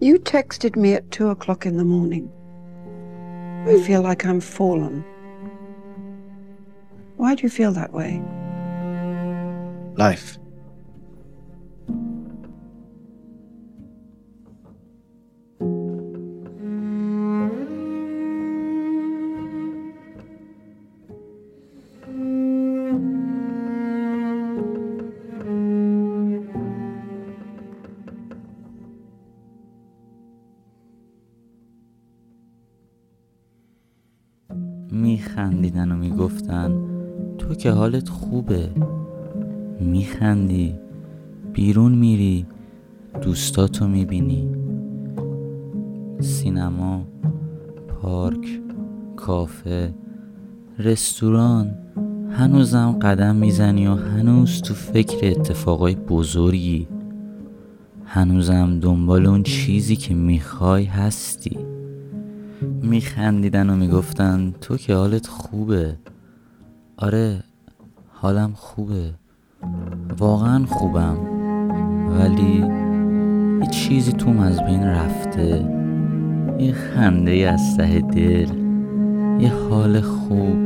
You texted me at two o'clock in the morning. I feel like I'm fallen. Why do you feel that way? Life. میخندیدن و می‌گفتن تو که حالت خوبه. میخندی بیرون میری دوستاتو می‌بینی. سینما پارک کافه رستوران هنوزم قدم می‌زنی و هنوز تو فکر اتفاقای بزرگی. هنوزم دنبال اون چیزی که می‌خوای هستی. میخندیدن و می‌گفتن تو که حالت خوبه. آره حالم خوبه. واقعا خوبم. ولی یه چیزی توم از بین رفته. یه خنده از ته دل. یه حال خوب.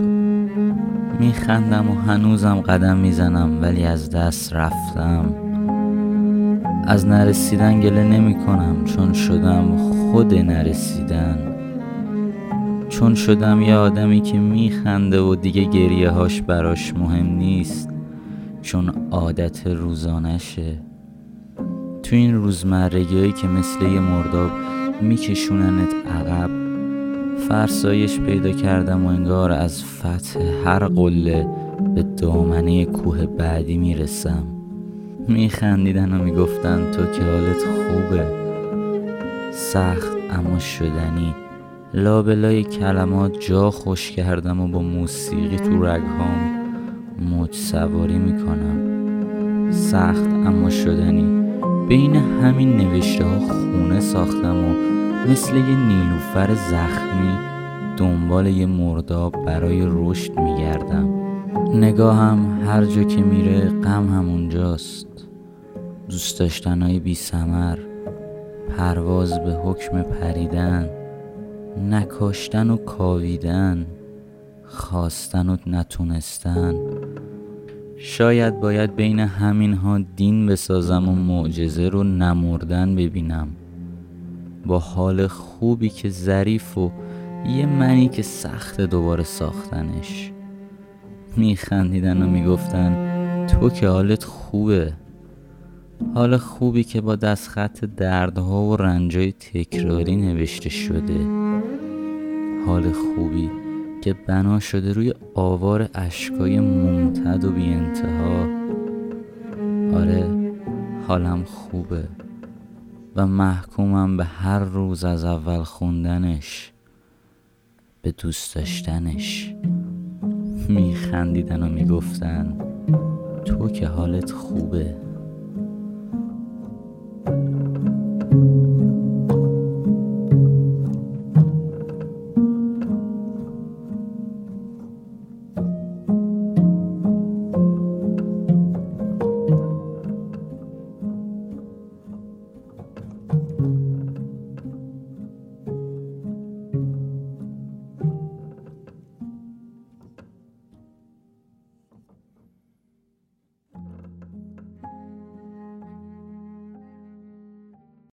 میخندم و هنوزم قدم می‌زنم ولی از دست رفتم. از نرسیدن گله نمی کنم چون شدم خود نرسیدن. چون شدم یه آدمی که میخنده و دیگه گریه هاش براش مهم نیست چون عادت روزانشه تو این روزمرگی که مثل یه مرداب میکشوننت عقب فرسایش پیدا کردم و انگار از فتح هر قله به دامنه کوه بعدی می‌رسم. میخندیدن و می‌گفتن تو که حالت خوبه. سخت اما شدنی. لابلای کلمات جا خوش کردم و با موسیقی تو رگهام موج سواری می‌کنم. سخت اما شدنی. بین همین نوشته ها خونه ساختم و مثل یه نیلوفر زخمی دنبال یه مرداب برای رشد میگردم. نگاهم هر جا که میره غم همونجاست دوست داشتنهای بی سمر پرواز به حکم پریدن. نکاشتن و کاویدن خواستن و نتونستن. شاید باید بین همین ها دین بسازم و معجزه رو نمردن ببینم. با حال خوبی که ظریف و یه منی که سخت دوباره ساختنش. میخندیدن و می‌گفتن تو که حالت خوبه. حال خوبی که با دستخط دردها و رنجای تکراری نوشته شده. حال خوبی که بنا شده روی آوار اشکای ممتد و بی انتها آره حالم خوبه و محکومم به هر روز از اول خوندنش به دوست داشتنش. میخندیدن و می‌گفتن تو که حالت خوبه.